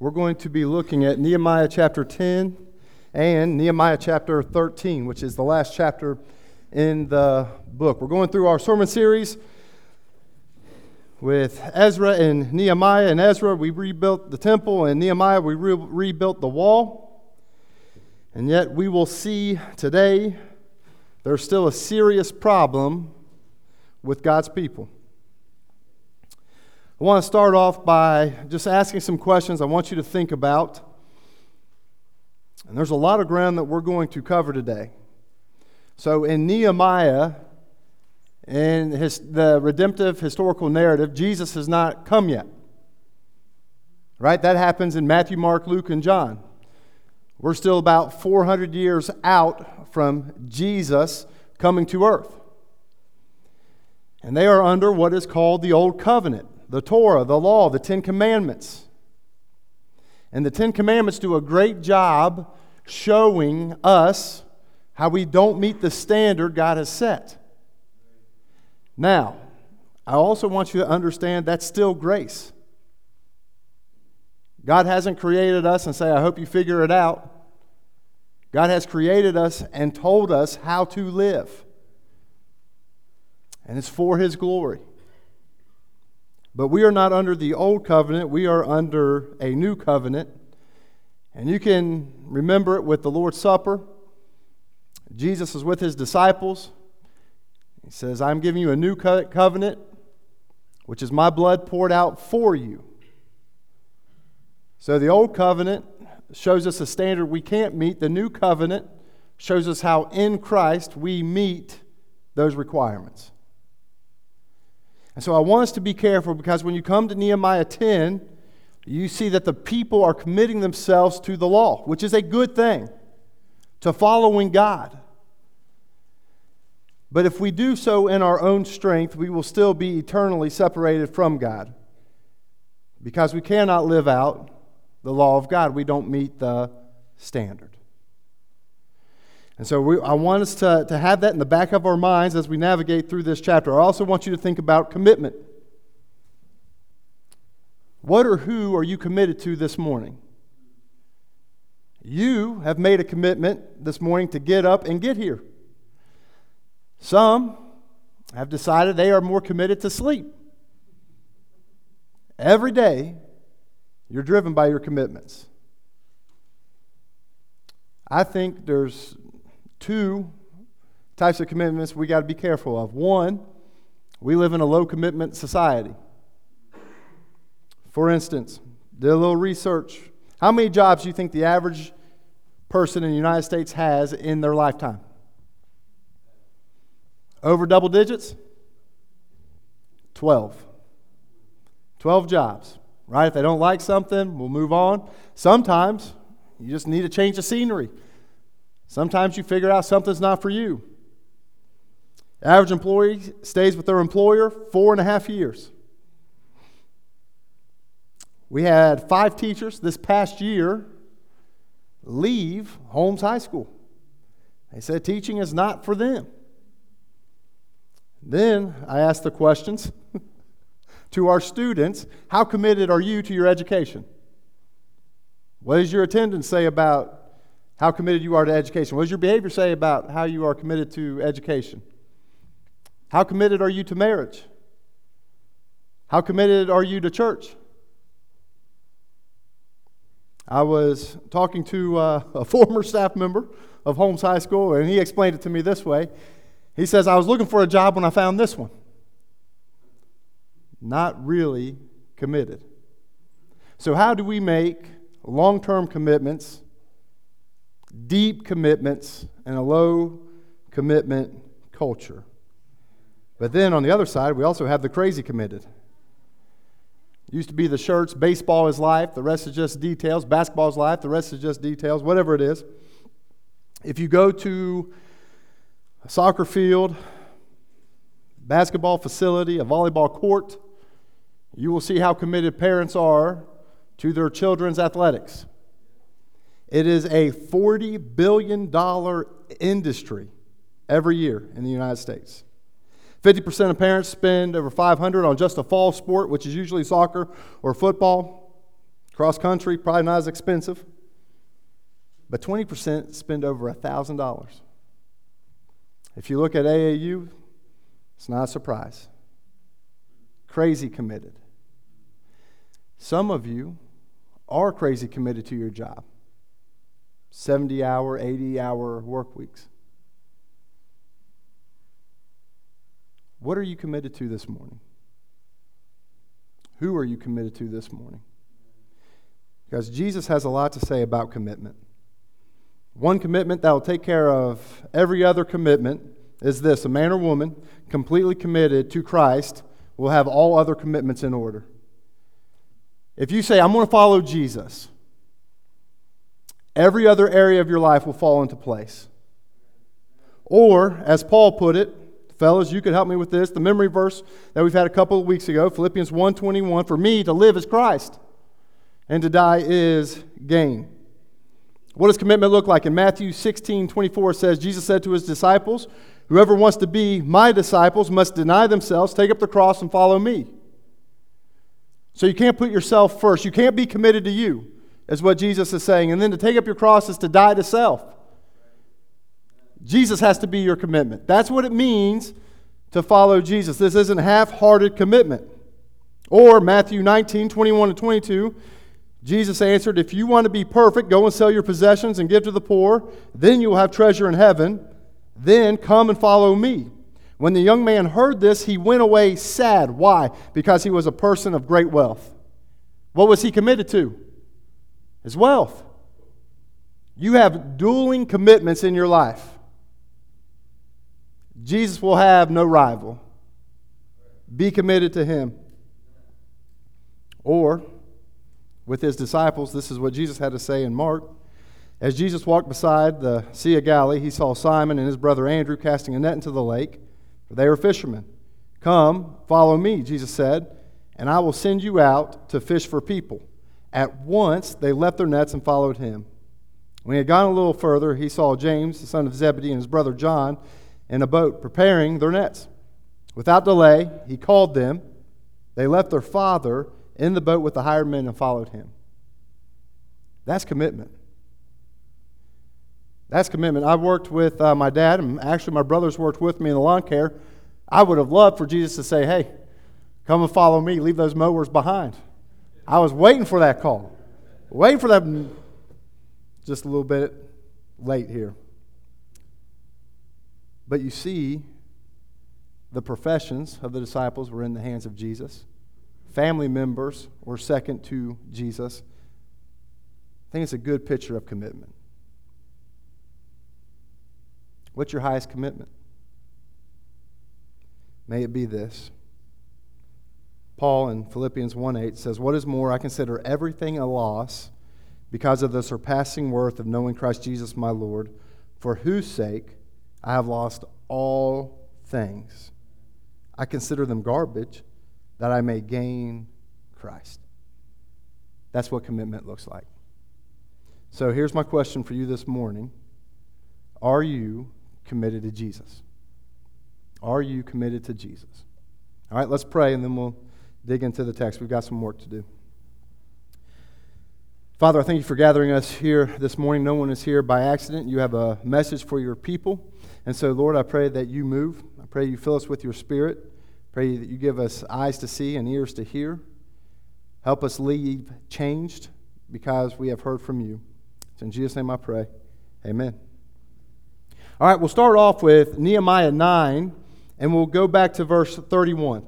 we're going to be looking at Nehemiah chapter 10 and Nehemiah chapter 13, which is the last chapter in the book. We're going through our sermon series with Ezra and Nehemiah. And Ezra, we rebuilt the temple, and Nehemiah, we re- rebuilt the wall. And yet, we will see today there's still a serious problem with God's people. I want to start off by just asking some questions I want you to think about. And there's a lot of ground that we're going to cover today. So, in Nehemiah, in his, the redemptive historical narrative, Jesus has not come yet. Right? That happens in Matthew, Mark, Luke, and John. We're still about 400 years out from Jesus coming to earth. And they are under what is called the Old Covenant, the Torah, the law, the Ten Commandments. And the Ten Commandments do a great job showing us how we don't meet the standard God has set. Now, I also want you to understand that's still grace. God hasn't created us and say, I hope you figure it out. God has created us and told us how to live. And it's for His glory. But we are not under the old covenant, we are under a new covenant. And you can remember it with the Lord's Supper. Jesus is with his disciples. He says, I'm giving you a new covenant, which is my blood poured out for you. So the old covenant shows us a standard we can't meet. The new covenant shows us how in Christ we meet those requirements. And so I want us to be careful because when you come to Nehemiah 10, you see that the people are committing themselves to the law, which is a good thing, to following God. But if we do so in our own strength, we will still be eternally separated from God because we cannot live out the law of God. We don't meet the standard. And so we, I want us to, to have that in the back of our minds as we navigate through this chapter. I also want you to think about commitment. What or who are you committed to this morning? You have made a commitment this morning to get up and get here. Some have decided they are more committed to sleep. Every day, you're driven by your commitments. I think there's two types of commitments we got to be careful of. One, we live in a low commitment society. For instance, did a little research. How many jobs do you think the average person in the United States has in their lifetime? Over double digits? 12. 12 jobs, right? If they don't like something, we'll move on. Sometimes you just need a change of scenery. Sometimes you figure out something's not for you. Average employee stays with their employer four and a half years. We had five teachers this past year leave Holmes High School. They said teaching is not for them. Then I asked the questions to our students How committed are you to your education? What does your attendance say about how committed you are to education? What does your behavior say about how you are committed to education? How committed are you to marriage? How committed are you to church? I was talking to uh, a former staff member of Holmes High School, and he explained it to me this way. He says, I was looking for a job when I found this one. Not really committed. So, how do we make long term commitments, deep commitments, and a low commitment culture? But then on the other side, we also have the crazy committed. Used to be the shirts, baseball is life, the rest is just details. Basketball is life, the rest is just details, whatever it is. If you go to a soccer field, basketball facility, a volleyball court, you will see how committed parents are to their children's athletics. It is a $40 billion industry every year in the United States. 50% of parents spend over 500 on just a fall sport, which is usually soccer or football. Cross country, probably not as expensive. But 20% spend over $1,000. If you look at AAU, it's not a surprise. Crazy committed. Some of you are crazy committed to your job 70 hour, 80 hour work weeks. What are you committed to this morning? Who are you committed to this morning? Because Jesus has a lot to say about commitment. One commitment that will take care of every other commitment is this a man or woman completely committed to Christ will have all other commitments in order. If you say, I'm going to follow Jesus, every other area of your life will fall into place. Or, as Paul put it, fellas, you could help me with this. The memory verse that we've had a couple of weeks ago, Philippians 1:21, for me to live is Christ and to die is gain. What does commitment look like? In Matthew 16 24, says, Jesus said to his disciples, Whoever wants to be my disciples must deny themselves, take up the cross, and follow me. So you can't put yourself first. You can't be committed to you, is what Jesus is saying. And then to take up your cross is to die to self. Jesus has to be your commitment. That's what it means to follow Jesus. This isn't half hearted commitment. Or Matthew 19 21 and 22 Jesus answered, If you want to be perfect, go and sell your possessions and give to the poor. Then you will have treasure in heaven. Then come and follow me. When the young man heard this, he went away sad. Why? Because he was a person of great wealth. What was he committed to? His wealth. You have dueling commitments in your life. Jesus will have no rival. Be committed to him. Or, with his disciples. This is what Jesus had to say in Mark. As Jesus walked beside the Sea of Galilee, he saw Simon and his brother Andrew casting a net into the lake, for they were fishermen. Come, follow me, Jesus said, and I will send you out to fish for people. At once they left their nets and followed him. When he had gone a little further, he saw James, the son of Zebedee, and his brother John in a boat preparing their nets. Without delay, he called them. They left their father in the boat with the hired men and followed him. That's commitment. That's commitment. I've worked with uh, my dad, and actually, my brothers worked with me in the lawn care. I would have loved for Jesus to say, Hey, come and follow me, leave those mowers behind. I was waiting for that call, waiting for that. Just a little bit late here. But you see, the professions of the disciples were in the hands of Jesus family members were second to Jesus. I think it's a good picture of commitment. What's your highest commitment? May it be this. Paul in Philippians 1:8 says, "What is more, I consider everything a loss because of the surpassing worth of knowing Christ Jesus my Lord, for whose sake I have lost all things. I consider them garbage that I may gain Christ. That's what commitment looks like. So here's my question for you this morning Are you committed to Jesus? Are you committed to Jesus? All right, let's pray and then we'll dig into the text. We've got some work to do. Father, I thank you for gathering us here this morning. No one is here by accident. You have a message for your people. And so, Lord, I pray that you move. I pray you fill us with your spirit. Pray that you give us eyes to see and ears to hear. Help us leave changed because we have heard from you. It's in Jesus' name I pray. Amen. All right, we'll start off with Nehemiah 9, and we'll go back to verse 31.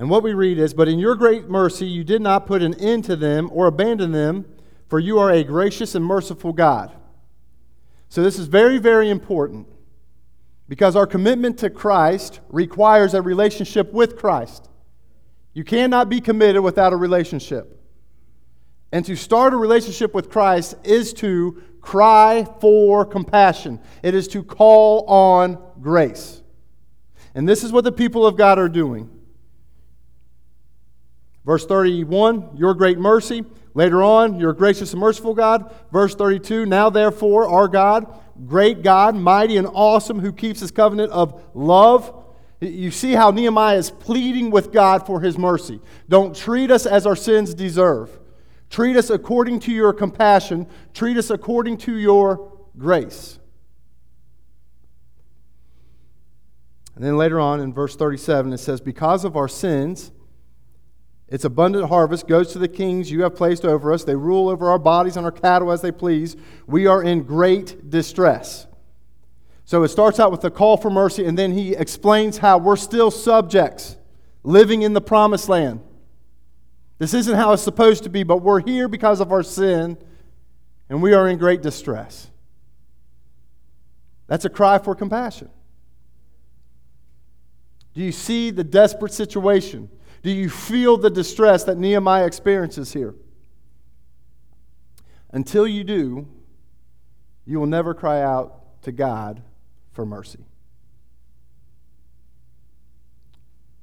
And what we read is But in your great mercy, you did not put an end to them or abandon them, for you are a gracious and merciful God. So, this is very, very important. Because our commitment to Christ requires a relationship with Christ. You cannot be committed without a relationship. And to start a relationship with Christ is to cry for compassion, it is to call on grace. And this is what the people of God are doing. Verse 31, your great mercy. Later on, your gracious and merciful God. Verse 32, now therefore, our God, great God, mighty and awesome, who keeps his covenant of love You see how Nehemiah is pleading with God for his mercy. Don't treat us as our sins deserve. Treat us according to your compassion. Treat us according to your grace. And then later on in verse 37, it says, Because of our sins, its abundant harvest goes to the kings you have placed over us. They rule over our bodies and our cattle as they please. We are in great distress. So it starts out with a call for mercy, and then he explains how we're still subjects living in the promised land. This isn't how it's supposed to be, but we're here because of our sin, and we are in great distress. That's a cry for compassion. Do you see the desperate situation? Do you feel the distress that Nehemiah experiences here? Until you do, you will never cry out to God for mercy.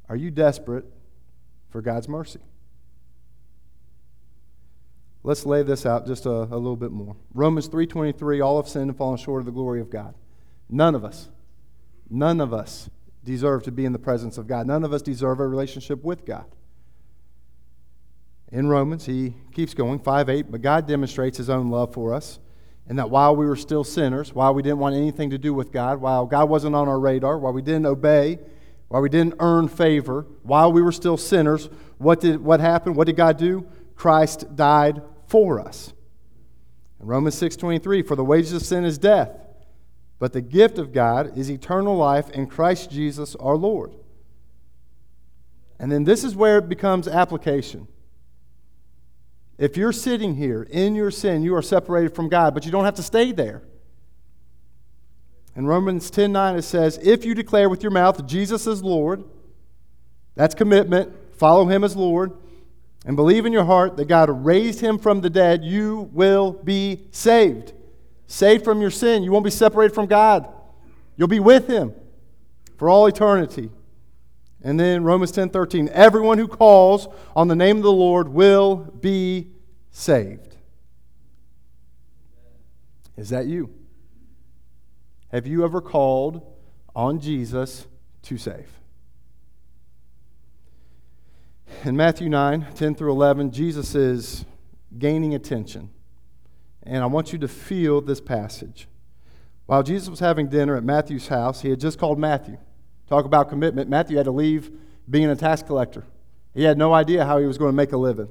Are you desperate for God's mercy? Let's lay this out just a, a little bit more. Romans 3:23 all have sinned and fallen short of the glory of God. None of us none of us deserve to be in the presence of God. None of us deserve a relationship with God. In Romans, he keeps going, 5 8, but God demonstrates his own love for us, and that while we were still sinners, while we didn't want anything to do with God, while God wasn't on our radar, while we didn't obey, while we didn't earn favor, while we were still sinners, what, did, what happened? What did God do? Christ died for us. In Romans 6:23, for the wages of sin is death, but the gift of God is eternal life in Christ Jesus our Lord. And then this is where it becomes application. If you're sitting here in your sin, you are separated from God, but you don't have to stay there. In Romans 10 9, it says, If you declare with your mouth Jesus is Lord, that's commitment, follow him as Lord, and believe in your heart that God raised him from the dead, you will be saved saved from your sin. You won't be separated from God. You'll be with Him for all eternity. And then Romans 10 13, everyone who calls on the name of the Lord will be saved. Is that you? Have you ever called on Jesus to save? In Matthew 9 10 through 11, Jesus is gaining attention. And I want you to feel this passage. While Jesus was having dinner at Matthew's house, he had just called Matthew. Talk about commitment. Matthew had to leave being a tax collector. He had no idea how he was going to make a living.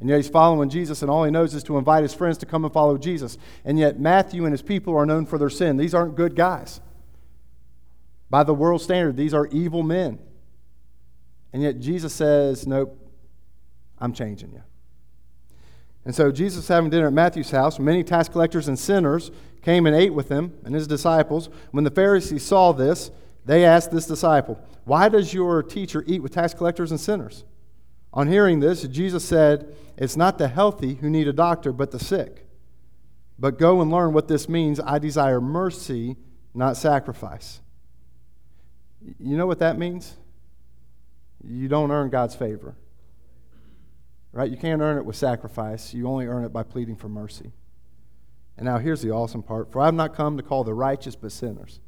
And yet he's following Jesus, and all he knows is to invite his friends to come and follow Jesus. And yet Matthew and his people are known for their sin. These aren't good guys. By the world standard, these are evil men. And yet Jesus says, Nope, I'm changing you. And so Jesus having dinner at Matthew's house. Many tax collectors and sinners came and ate with him and his disciples. When the Pharisees saw this, they asked this disciple, Why does your teacher eat with tax collectors and sinners? On hearing this, Jesus said, It's not the healthy who need a doctor, but the sick. But go and learn what this means. I desire mercy, not sacrifice. You know what that means? You don't earn God's favor. Right? You can't earn it with sacrifice. You only earn it by pleading for mercy. And now here's the awesome part. For I have not come to call the righteous, but sinners.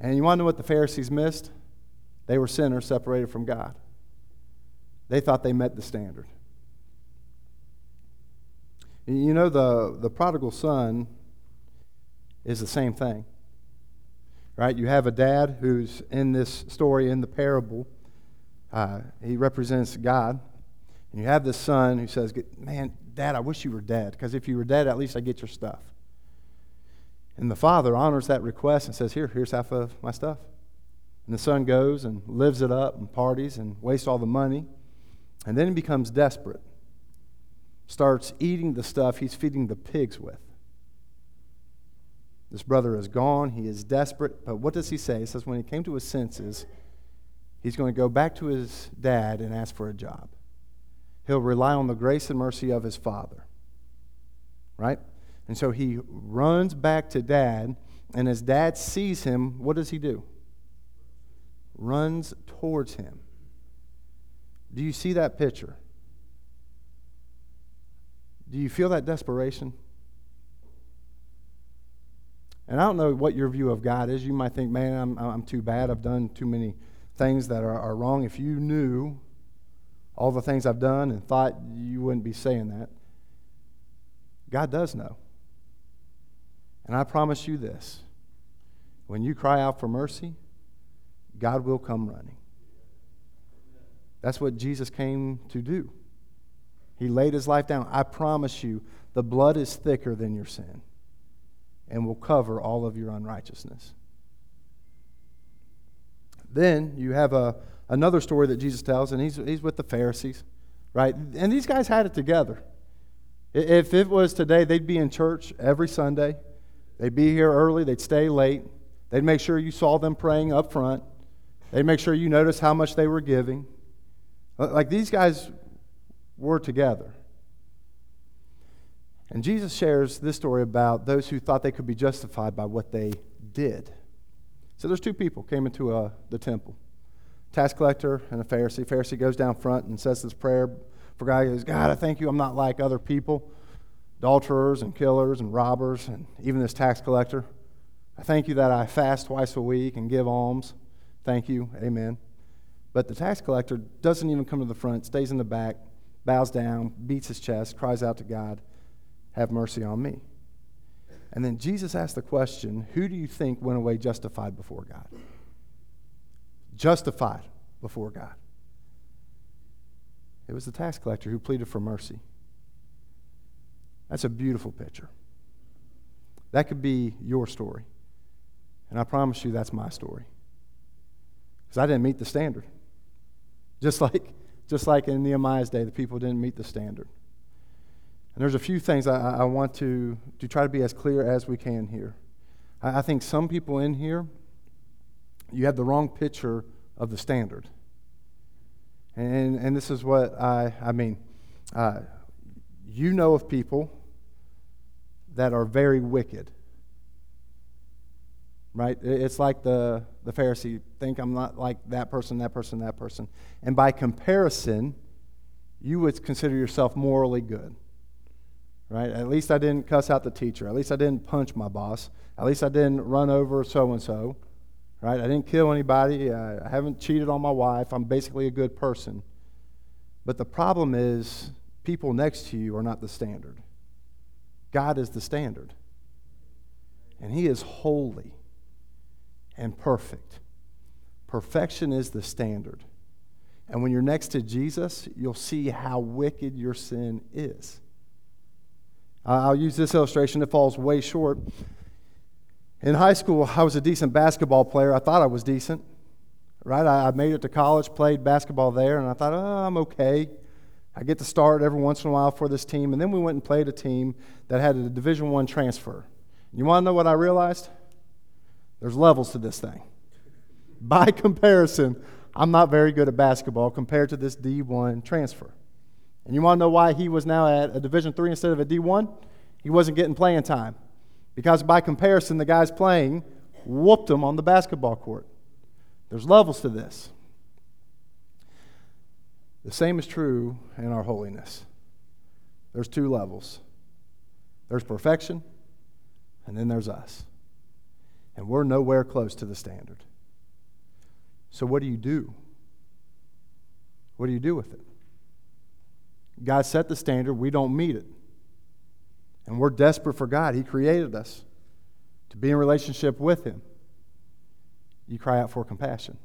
And you want to know what the Pharisees missed? They were sinners separated from God. They thought they met the standard. You know, the, the prodigal son is the same thing. Right? You have a dad who's in this story, in the parable. Uh, he represents God. And you have this son who says, Man, dad, I wish you were dead, because if you were dead, at least I get your stuff. And the father honors that request and says, Here, here's half of my stuff. And the son goes and lives it up and parties and wastes all the money. And then he becomes desperate, starts eating the stuff he's feeding the pigs with. This brother is gone. He is desperate. But what does he say? He says, when he came to his senses, he's going to go back to his dad and ask for a job he'll rely on the grace and mercy of his father. Right? And so he runs back to dad, and as dad sees him, what does he do? Runs towards him. Do you see that picture? Do you feel that desperation? And I don't know what your view of God is. You might think, man, I'm, I'm too bad. I've done too many things that are, are wrong. If you knew all the things I've done and thought you wouldn't be saying that, God does know. And I promise you this when you cry out for mercy, God will come running. That's what Jesus came to do. He laid his life down. I promise you, the blood is thicker than your sin and will cover all of your unrighteousness. Then you have a, another story that Jesus tells, and he's, he's with the Pharisees, right? And these guys had it together. If it was today, they'd be in church every Sunday. They'd be here early, they'd stay late. They'd make sure you saw them praying up front. They'd make sure you noticed how much they were giving. Like these guys were together. And Jesus shares this story about those who thought they could be justified by what they did. So there's two people came into uh, the temple tax collector and a Pharisee. Pharisee goes down front and says this prayer for God. He goes, God, I thank you I'm not like other people, adulterers and killers and robbers, and even this tax collector. I thank you that I fast twice a week and give alms. Thank you. Amen. But the tax collector doesn't even come to the front, stays in the back, bows down, beats his chest, cries out to God, Have mercy on me. And then Jesus asked the question Who do you think went away justified before God? Justified before God. It was the tax collector who pleaded for mercy. That's a beautiful picture. That could be your story. And I promise you that's my story. Because I didn't meet the standard. Just like, just like in Nehemiah's day, the people didn't meet the standard. And there's a few things I, I want to, to try to be as clear as we can here. I, I think some people in here, you have the wrong picture of the standard. And, and this is what I, I mean. Uh, you know of people that are very wicked right? It's like the, the Pharisee think I'm not like that person, that person, that person. And by comparison, you would consider yourself morally good, right? At least I didn't cuss out the teacher. At least I didn't punch my boss. At least I didn't run over so and so, right? I didn't kill anybody. I haven't cheated on my wife. I'm basically a good person. But the problem is, people next to you are not the standard. God is the standard. And He is holy and perfect. Perfection is the standard. And when you're next to Jesus, you'll see how wicked your sin is. I'll use this illustration, it falls way short. In high school, I was a decent basketball player. I thought I was decent, right? I made it to college, played basketball there, and I thought, oh, I'm okay. I get to start every once in a while for this team. And then we went and played a team that had a Division One transfer. You want to know what I realized? There's levels to this thing. By comparison, I'm not very good at basketball compared to this D1 transfer. And you want to know why he was now at a Division 3 instead of a D1? He wasn't getting playing time. Because by comparison, the guys playing whooped them on the basketball court. There's levels to this. The same is true in our holiness. There's two levels there's perfection, and then there's us and we're nowhere close to the standard. So, what do you do? What do you do with it? God set the standard, we don't meet it. And we're desperate for God. He created us to be in relationship with Him. You cry out for compassion,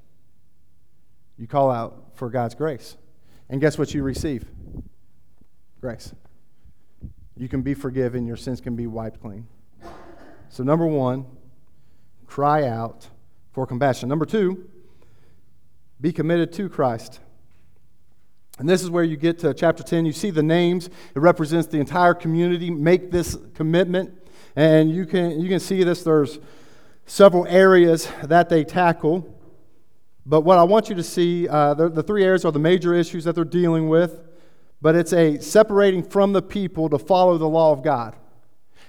you call out for God's grace. And guess what you receive? Grace. You can be forgiven, your sins can be wiped clean. So, number one, cry out for compassion. Number two, be committed to Christ. And this is where you get to chapter 10. You see the names, it represents the entire community. Make this commitment. And you can, you can see this. There's several areas that they tackle. But what I want you to see, uh, the, the three areas are the major issues that they're dealing with. But it's a separating from the people to follow the law of God.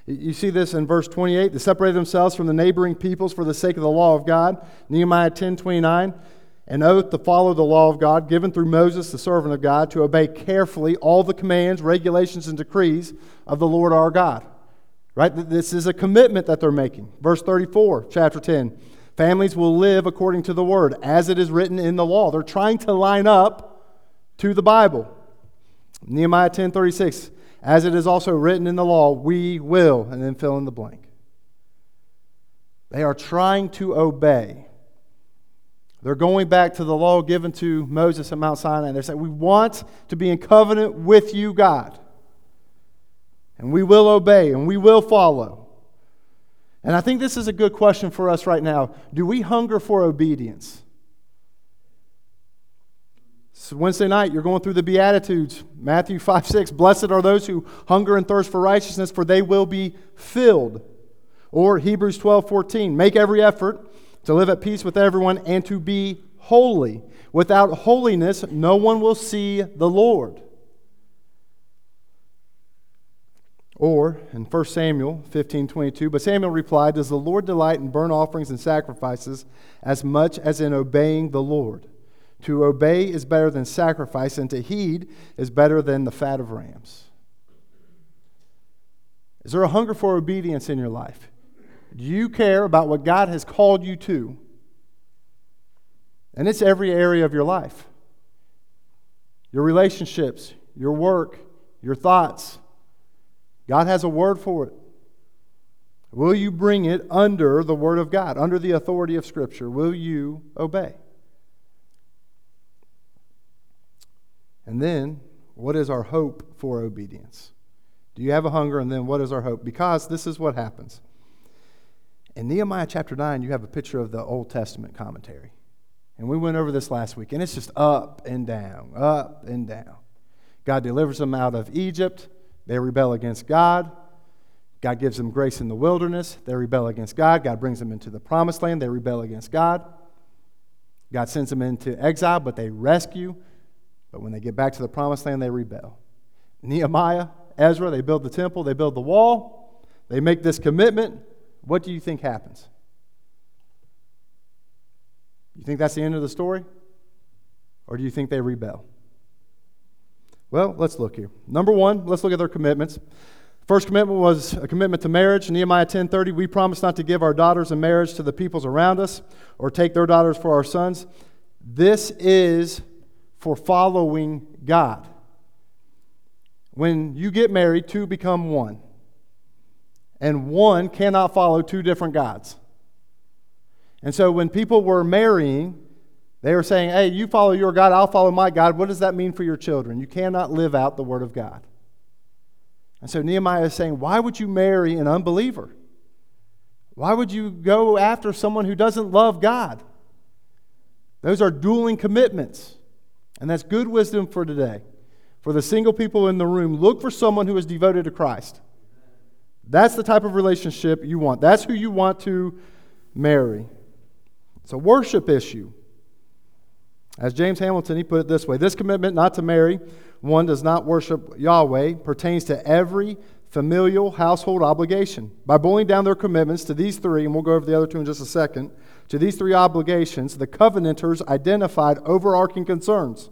You see this in verse 28. They separated themselves from the neighboring peoples for the sake of the law of God. Nehemiah 10 29. An oath to follow the law of God given through Moses, the servant of God, to obey carefully all the commands, regulations, and decrees of the Lord our God. Right? This is a commitment that they're making. Verse 34, chapter 10. Families will live according to the word, as it is written in the law. They're trying to line up to the Bible. Nehemiah 10:36, as it is also written in the law, we will, and then fill in the blank. They are trying to obey. They're going back to the law given to Moses at Mount Sinai. They're saying, We want to be in covenant with you, God. And we will obey and we will follow. And I think this is a good question for us right now. Do we hunger for obedience? So Wednesday night, you're going through the Beatitudes. Matthew 5 6. Blessed are those who hunger and thirst for righteousness, for they will be filled. Or Hebrews 12 14. Make every effort to live at peace with everyone and to be holy. Without holiness, no one will see the Lord. Or in 1 Samuel 15 22, but Samuel replied, Does the Lord delight in burnt offerings and sacrifices as much as in obeying the Lord? To obey is better than sacrifice, and to heed is better than the fat of rams. Is there a hunger for obedience in your life? Do you care about what God has called you to? And it's every area of your life your relationships, your work, your thoughts God has a word for it. Will you bring it under the Word of God, under the authority of Scripture? Will you obey? And then, what is our hope for obedience? Do you have a hunger? And then, what is our hope? Because this is what happens. In Nehemiah chapter 9, you have a picture of the Old Testament commentary. And we went over this last week, and it's just up and down, up and down. God delivers them out of Egypt. They rebel against God. God gives them grace in the wilderness. They rebel against God. God brings them into the promised land. They rebel against God. God sends them into exile, but they rescue. But when they get back to the promised land, they rebel. Nehemiah, Ezra, they build the temple, they build the wall, they make this commitment. What do you think happens? You think that's the end of the story? Or do you think they rebel? Well, let's look here. Number one, let's look at their commitments. First commitment was a commitment to marriage. Nehemiah 10:30, we promise not to give our daughters in marriage to the peoples around us or take their daughters for our sons. This is for following God. When you get married, two become one. And one cannot follow two different gods. And so when people were marrying, they were saying, hey, you follow your God, I'll follow my God. What does that mean for your children? You cannot live out the Word of God. And so Nehemiah is saying, why would you marry an unbeliever? Why would you go after someone who doesn't love God? Those are dueling commitments. And that's good wisdom for today. For the single people in the room, look for someone who is devoted to Christ. That's the type of relationship you want. That's who you want to marry. It's a worship issue. As James Hamilton, he put it this way this commitment not to marry one does not worship Yahweh pertains to every familial household obligation. By boiling down their commitments to these three, and we'll go over the other two in just a second, to these three obligations, the covenanters identified overarching concerns.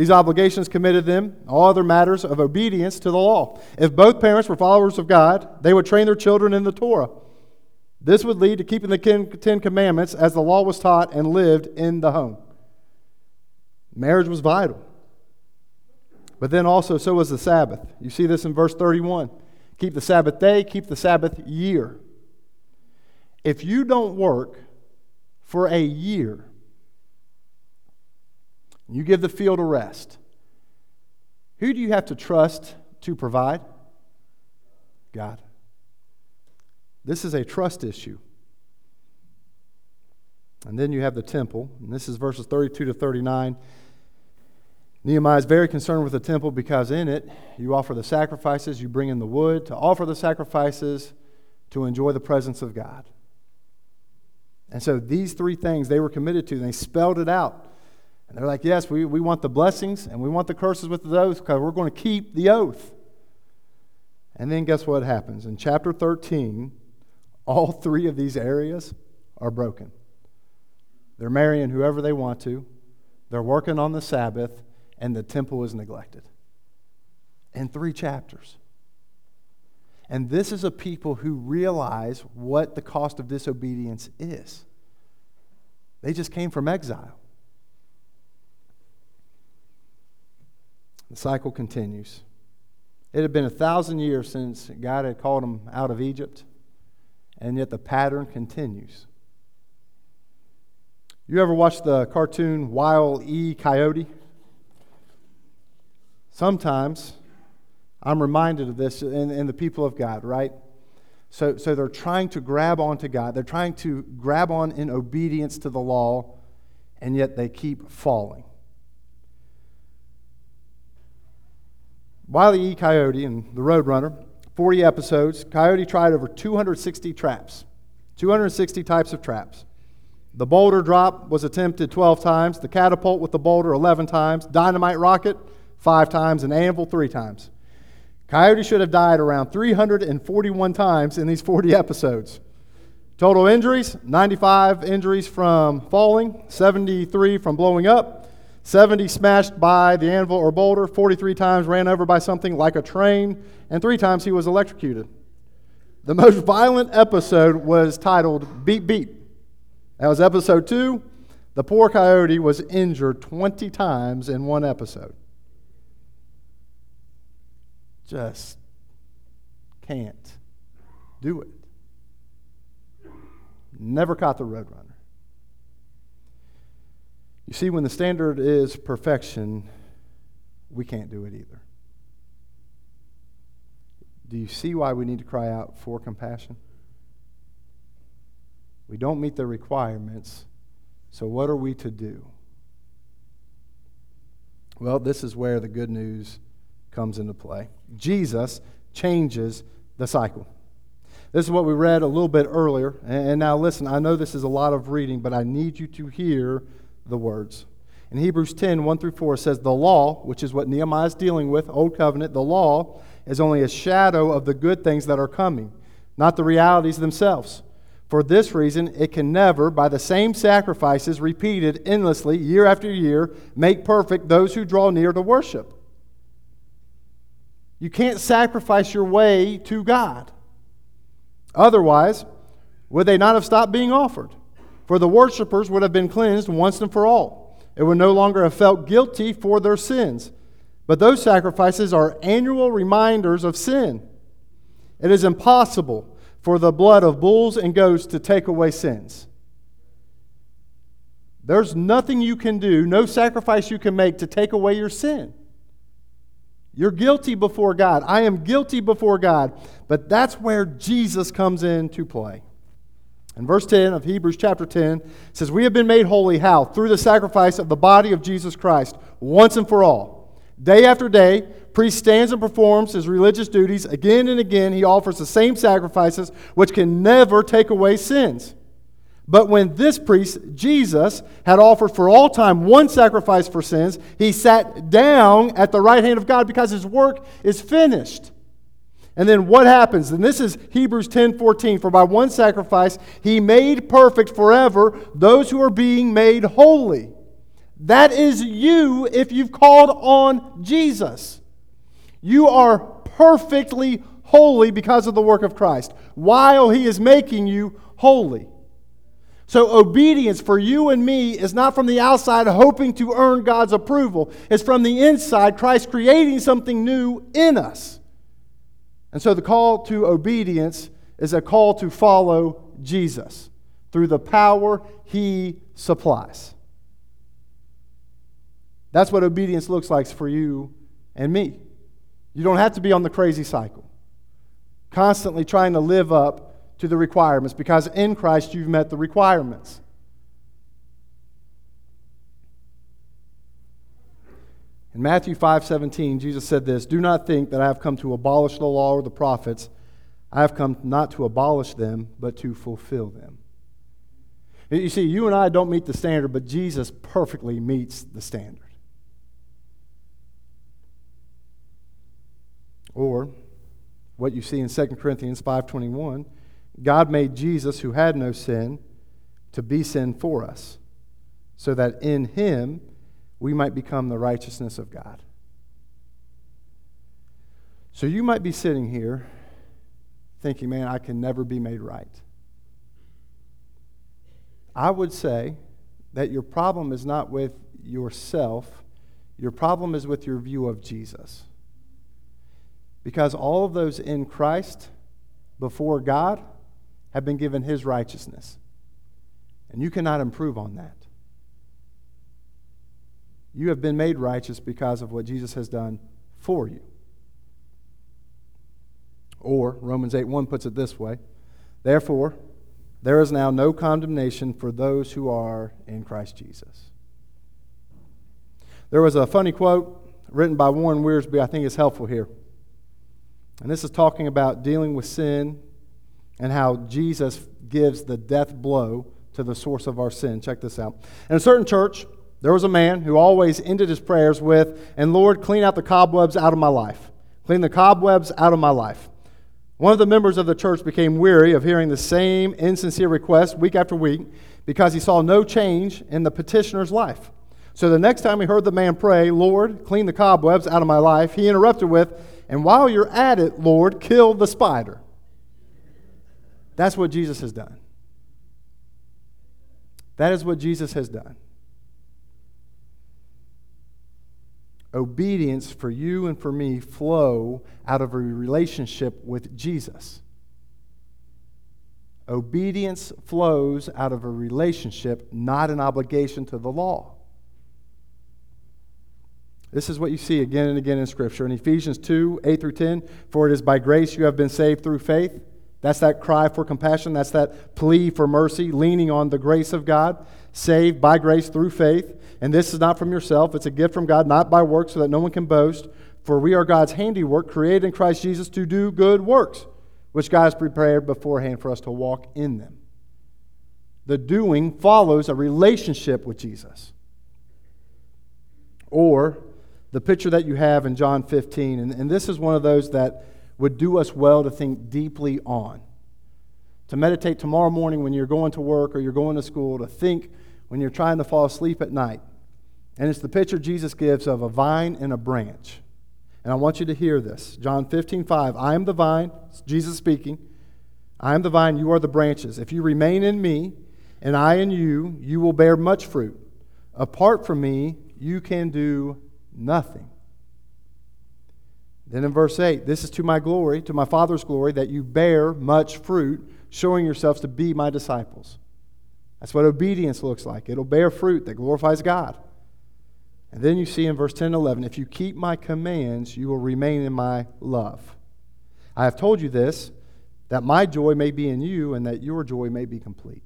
These obligations committed them all other matters of obedience to the law. If both parents were followers of God, they would train their children in the Torah. This would lead to keeping the Ten Commandments as the law was taught and lived in the home. Marriage was vital. But then also, so was the Sabbath. You see this in verse 31. Keep the Sabbath day, keep the Sabbath year. If you don't work for a year, you give the field a rest, who do you have to trust to provide? God. This is a trust issue. And then you have the temple, and this is verses 32 to 39. Nehemiah is very concerned with the temple because in it you offer the sacrifices, you bring in the wood to offer the sacrifices to enjoy the presence of God. And so these three things they were committed to, and they spelled it out. And they're like, yes, we, we want the blessings and we want the curses with oath because we're going to keep the oath. And then guess what happens? In chapter 13, all three of these areas are broken. They're marrying whoever they want to, they're working on the Sabbath, and the temple is neglected. In three chapters. And this is a people who realize what the cost of disobedience is. They just came from exile. The cycle continues. It had been a thousand years since God had called them out of Egypt, and yet the pattern continues. You ever watch the cartoon Wile E. Coyote? Sometimes I'm reminded of this in, in the people of God, right? So, so they're trying to grab onto God. They're trying to grab on in obedience to the law, and yet they keep falling. Wiley E. Coyote and the Roadrunner, 40 episodes. Coyote tried over 260 traps, 260 types of traps. The boulder drop was attempted 12 times, the catapult with the boulder 11 times, dynamite rocket 5 times, and anvil 3 times. Coyote should have died around 341 times in these 40 episodes. Total injuries 95 injuries from falling, 73 from blowing up, 70 smashed by the anvil or boulder, 43 times ran over by something like a train, and three times he was electrocuted. The most violent episode was titled Beep Beep. That was episode two. The poor coyote was injured 20 times in one episode. Just can't do it. Never caught the roadrunner. You see, when the standard is perfection, we can't do it either. Do you see why we need to cry out for compassion? We don't meet the requirements, so what are we to do? Well, this is where the good news comes into play. Jesus changes the cycle. This is what we read a little bit earlier. And now, listen, I know this is a lot of reading, but I need you to hear the words. In Hebrews 10, 1 through 4, says, The law, which is what Nehemiah is dealing with, Old Covenant, the law is only a shadow of the good things that are coming, not the realities themselves. For this reason, it can never, by the same sacrifices repeated endlessly year after year, make perfect those who draw near to worship. You can't sacrifice your way to God. Otherwise, would they not have stopped being offered? For the worshippers would have been cleansed once and for all. It would no longer have felt guilty for their sins. But those sacrifices are annual reminders of sin. It is impossible for the blood of bulls and goats to take away sins. There's nothing you can do, no sacrifice you can make to take away your sin. You're guilty before God. I am guilty before God. But that's where Jesus comes into play. In verse 10 of Hebrews chapter 10, says, We have been made holy. How? Through the sacrifice of the body of Jesus Christ, once and for all. Day after day, priest stands and performs his religious duties. Again and again, he offers the same sacrifices, which can never take away sins. But when this priest, Jesus, had offered for all time one sacrifice for sins, he sat down at the right hand of God because his work is finished. And then what happens? And this is Hebrews 10 14. For by one sacrifice he made perfect forever those who are being made holy. That is you if you've called on Jesus. You are perfectly holy because of the work of Christ, while he is making you holy. So, obedience for you and me is not from the outside hoping to earn God's approval. It's from the inside, Christ creating something new in us. And so the call to obedience is a call to follow Jesus through the power he supplies. That's what obedience looks like for you and me. You don't have to be on the crazy cycle, constantly trying to live up to the requirements because in Christ you've met the requirements. In Matthew 5 17, Jesus said this Do not think that I have come to abolish the law or the prophets. I have come not to abolish them, but to fulfill them. You see, you and I don't meet the standard, but Jesus perfectly meets the standard. Or what you see in 2 Corinthians 5:21, God made Jesus who had no sin to be sin for us, so that in him we might become the righteousness of God. So you might be sitting here thinking, man, I can never be made right. I would say that your problem is not with yourself, your problem is with your view of Jesus. Because all of those in Christ before God have been given his righteousness. And you cannot improve on that. You have been made righteous because of what Jesus has done for you. Or, Romans 8 1 puts it this way Therefore, there is now no condemnation for those who are in Christ Jesus. There was a funny quote written by Warren Wiersbe, I think is helpful here. And this is talking about dealing with sin and how Jesus gives the death blow to the source of our sin. Check this out. In a certain church, there was a man who always ended his prayers with, And Lord, clean out the cobwebs out of my life. Clean the cobwebs out of my life. One of the members of the church became weary of hearing the same insincere request week after week because he saw no change in the petitioner's life. So the next time he heard the man pray, Lord, clean the cobwebs out of my life, he interrupted with, And while you're at it, Lord, kill the spider. That's what Jesus has done. That is what Jesus has done. Obedience for you and for me flow out of a relationship with Jesus. Obedience flows out of a relationship, not an obligation to the law. This is what you see again and again in Scripture. In Ephesians 2 8 through 10, for it is by grace you have been saved through faith. That's that cry for compassion. That's that plea for mercy, leaning on the grace of God, saved by grace through faith. And this is not from yourself, it's a gift from God, not by works, so that no one can boast. For we are God's handiwork, created in Christ Jesus to do good works, which God has prepared beforehand for us to walk in them. The doing follows a relationship with Jesus. Or the picture that you have in John 15, and, and this is one of those that would do us well to think deeply on. To meditate tomorrow morning when you're going to work or you're going to school, to think when you're trying to fall asleep at night. And it's the picture Jesus gives of a vine and a branch. And I want you to hear this. John 15, 5. I am the vine, Jesus speaking. I am the vine, you are the branches. If you remain in me, and I in you, you will bear much fruit. Apart from me, you can do nothing. Then in verse 8, this is to my glory, to my Father's glory, that you bear much fruit, showing yourselves to be my disciples. That's what obedience looks like. It'll bear fruit that glorifies God. And then you see in verse 10 and 11 if you keep my commands, you will remain in my love. I have told you this, that my joy may be in you and that your joy may be complete.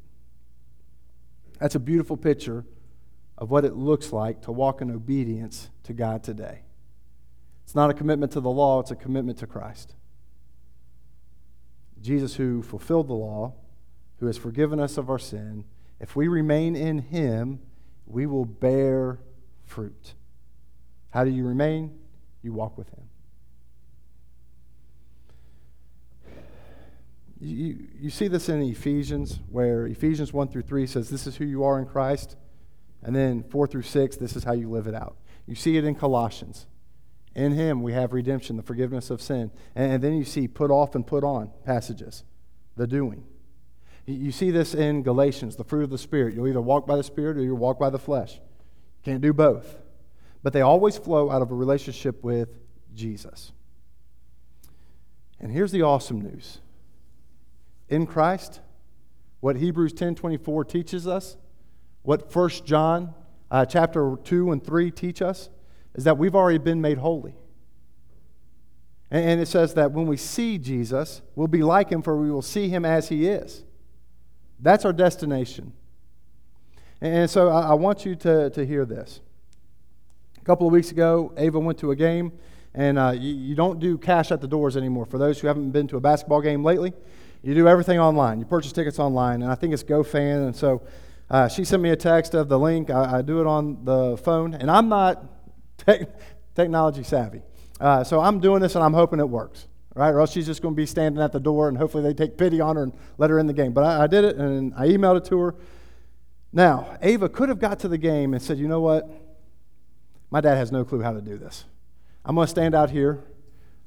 That's a beautiful picture of what it looks like to walk in obedience to God today. It's not a commitment to the law, it's a commitment to Christ. Jesus, who fulfilled the law, who has forgiven us of our sin, if we remain in him, we will bear fruit. How do you remain? You walk with him. You, you see this in Ephesians, where Ephesians 1 through 3 says, This is who you are in Christ. And then 4 through 6, this is how you live it out. You see it in Colossians. In him we have redemption, the forgiveness of sin. And, then you see put off and put on passages, the doing. You see this in Galatians, the fruit of the Spirit. You'll either walk by the Spirit or you'll walk by the flesh. You can't do both. But they always flow out of a relationship with Jesus. And here's the awesome news. In Christ, what Hebrews 10:24 teaches us, what 1 John uh, chapter 2 and 3 teach us, is that we've already been made holy. And, it says that when we see Jesus, we'll be like him, for we will see him as he is. That's our destination. And so I, I want you to, to hear this. A couple of weeks ago, Ava went to a game, and uh, you, you don't do cash at the doors anymore. For those who haven't been to a basketball game lately, you do everything online. You purchase tickets online, and I think it's GoFan. And so uh, she sent me a text of the link. I, I, do it on the phone, and I'm not te- technology savvy. Uh, so I'm doing this, and I'm hoping it works, right? Or else she's just going to be standing at the door, and hopefully they take pity on her and let her in the game. But I, I did it, and I emailed it to her. Now, Ava could have got to the game and said, you know what? My dad has no clue how to do this. I'm going to stand out here.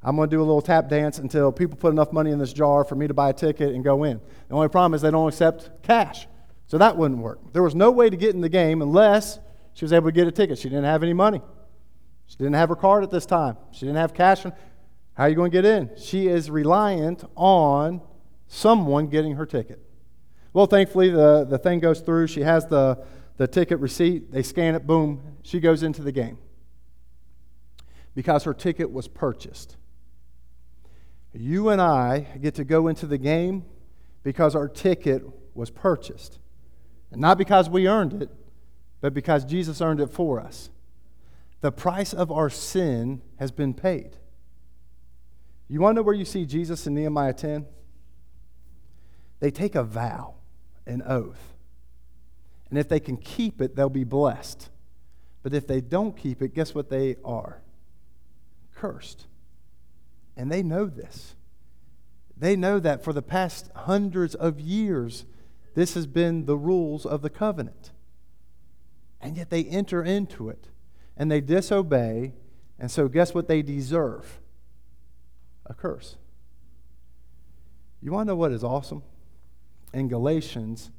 I'm going to do a little tap dance until people put enough money in this jar for me to buy a ticket and go in. The only problem is they don't accept cash. So that wouldn't work. There was no way to get in the game unless she was able to get a ticket. She didn't have any money. She didn't have her card at this time. She didn't have cash. How are you going to get in? She is reliant on someone getting her ticket. Well, thankfully, the, the thing goes through. She has the, the ticket receipt. They scan it, boom, she goes into the game because her ticket was purchased. You and I get to go into the game because our ticket was purchased. And not because we earned it, but because Jesus earned it for us. The price of our sin has been paid. You want to know where you see Jesus in Nehemiah 10? They take a vow, an oath. And if they can keep it, they'll be blessed. But if they don't keep it, guess what they are? Cursed. And they know this. They know that for the past hundreds of years, this has been the rules of the covenant. And yet they enter into it and they disobey. And so, guess what they deserve? A curse. You want to know what is awesome? In Galatians,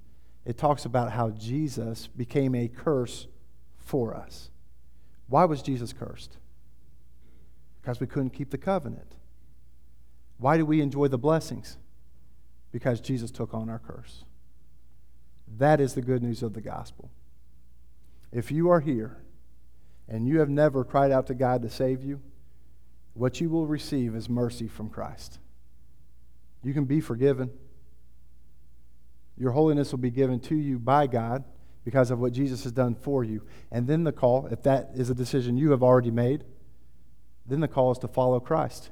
it talks about how Jesus became a curse for us. Why was Jesus cursed? Because we couldn't keep the covenant. Why do we enjoy the blessings? Because Jesus took on our curse. That is the good news of the gospel. If you are here and you have never cried out to God to save you, what you will receive is mercy from Christ. You can be forgiven. Your holiness will be given to you by God because of what Jesus has done for you. And then the call, if that is a decision you have already made, then the call is to follow Christ.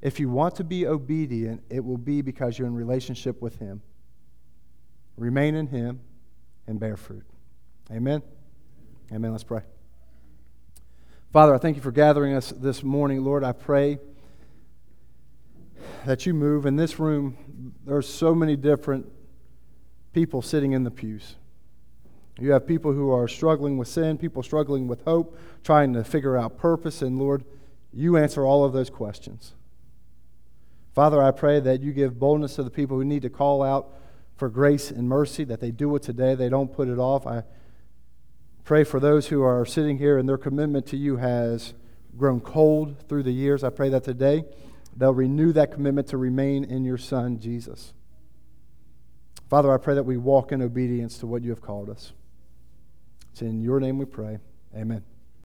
If you want to be obedient, it will be because you're in relationship with Him. Remain in Him and bear fruit. Amen. Amen. Let's pray. Father, I thank you for gathering us this morning. Lord, I pray that you move. In this room, there's so many different people sitting in the pews. You have people who are struggling with sin, people struggling with hope, trying to figure out purpose, and Lord, you answer all of those questions. Father, I pray that you give boldness to the people who need to call out for grace and mercy, that they do it today, they don't put it off. I pray for those who are sitting here and their commitment to you has grown cold through the years. I pray that today they'll renew that commitment to remain in your Son, Jesus. Father, I pray that we walk in obedience to what you have called us. It's in your name we pray. Amen.